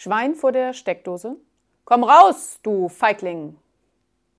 Schwein vor der Steckdose. Komm raus, du Feigling!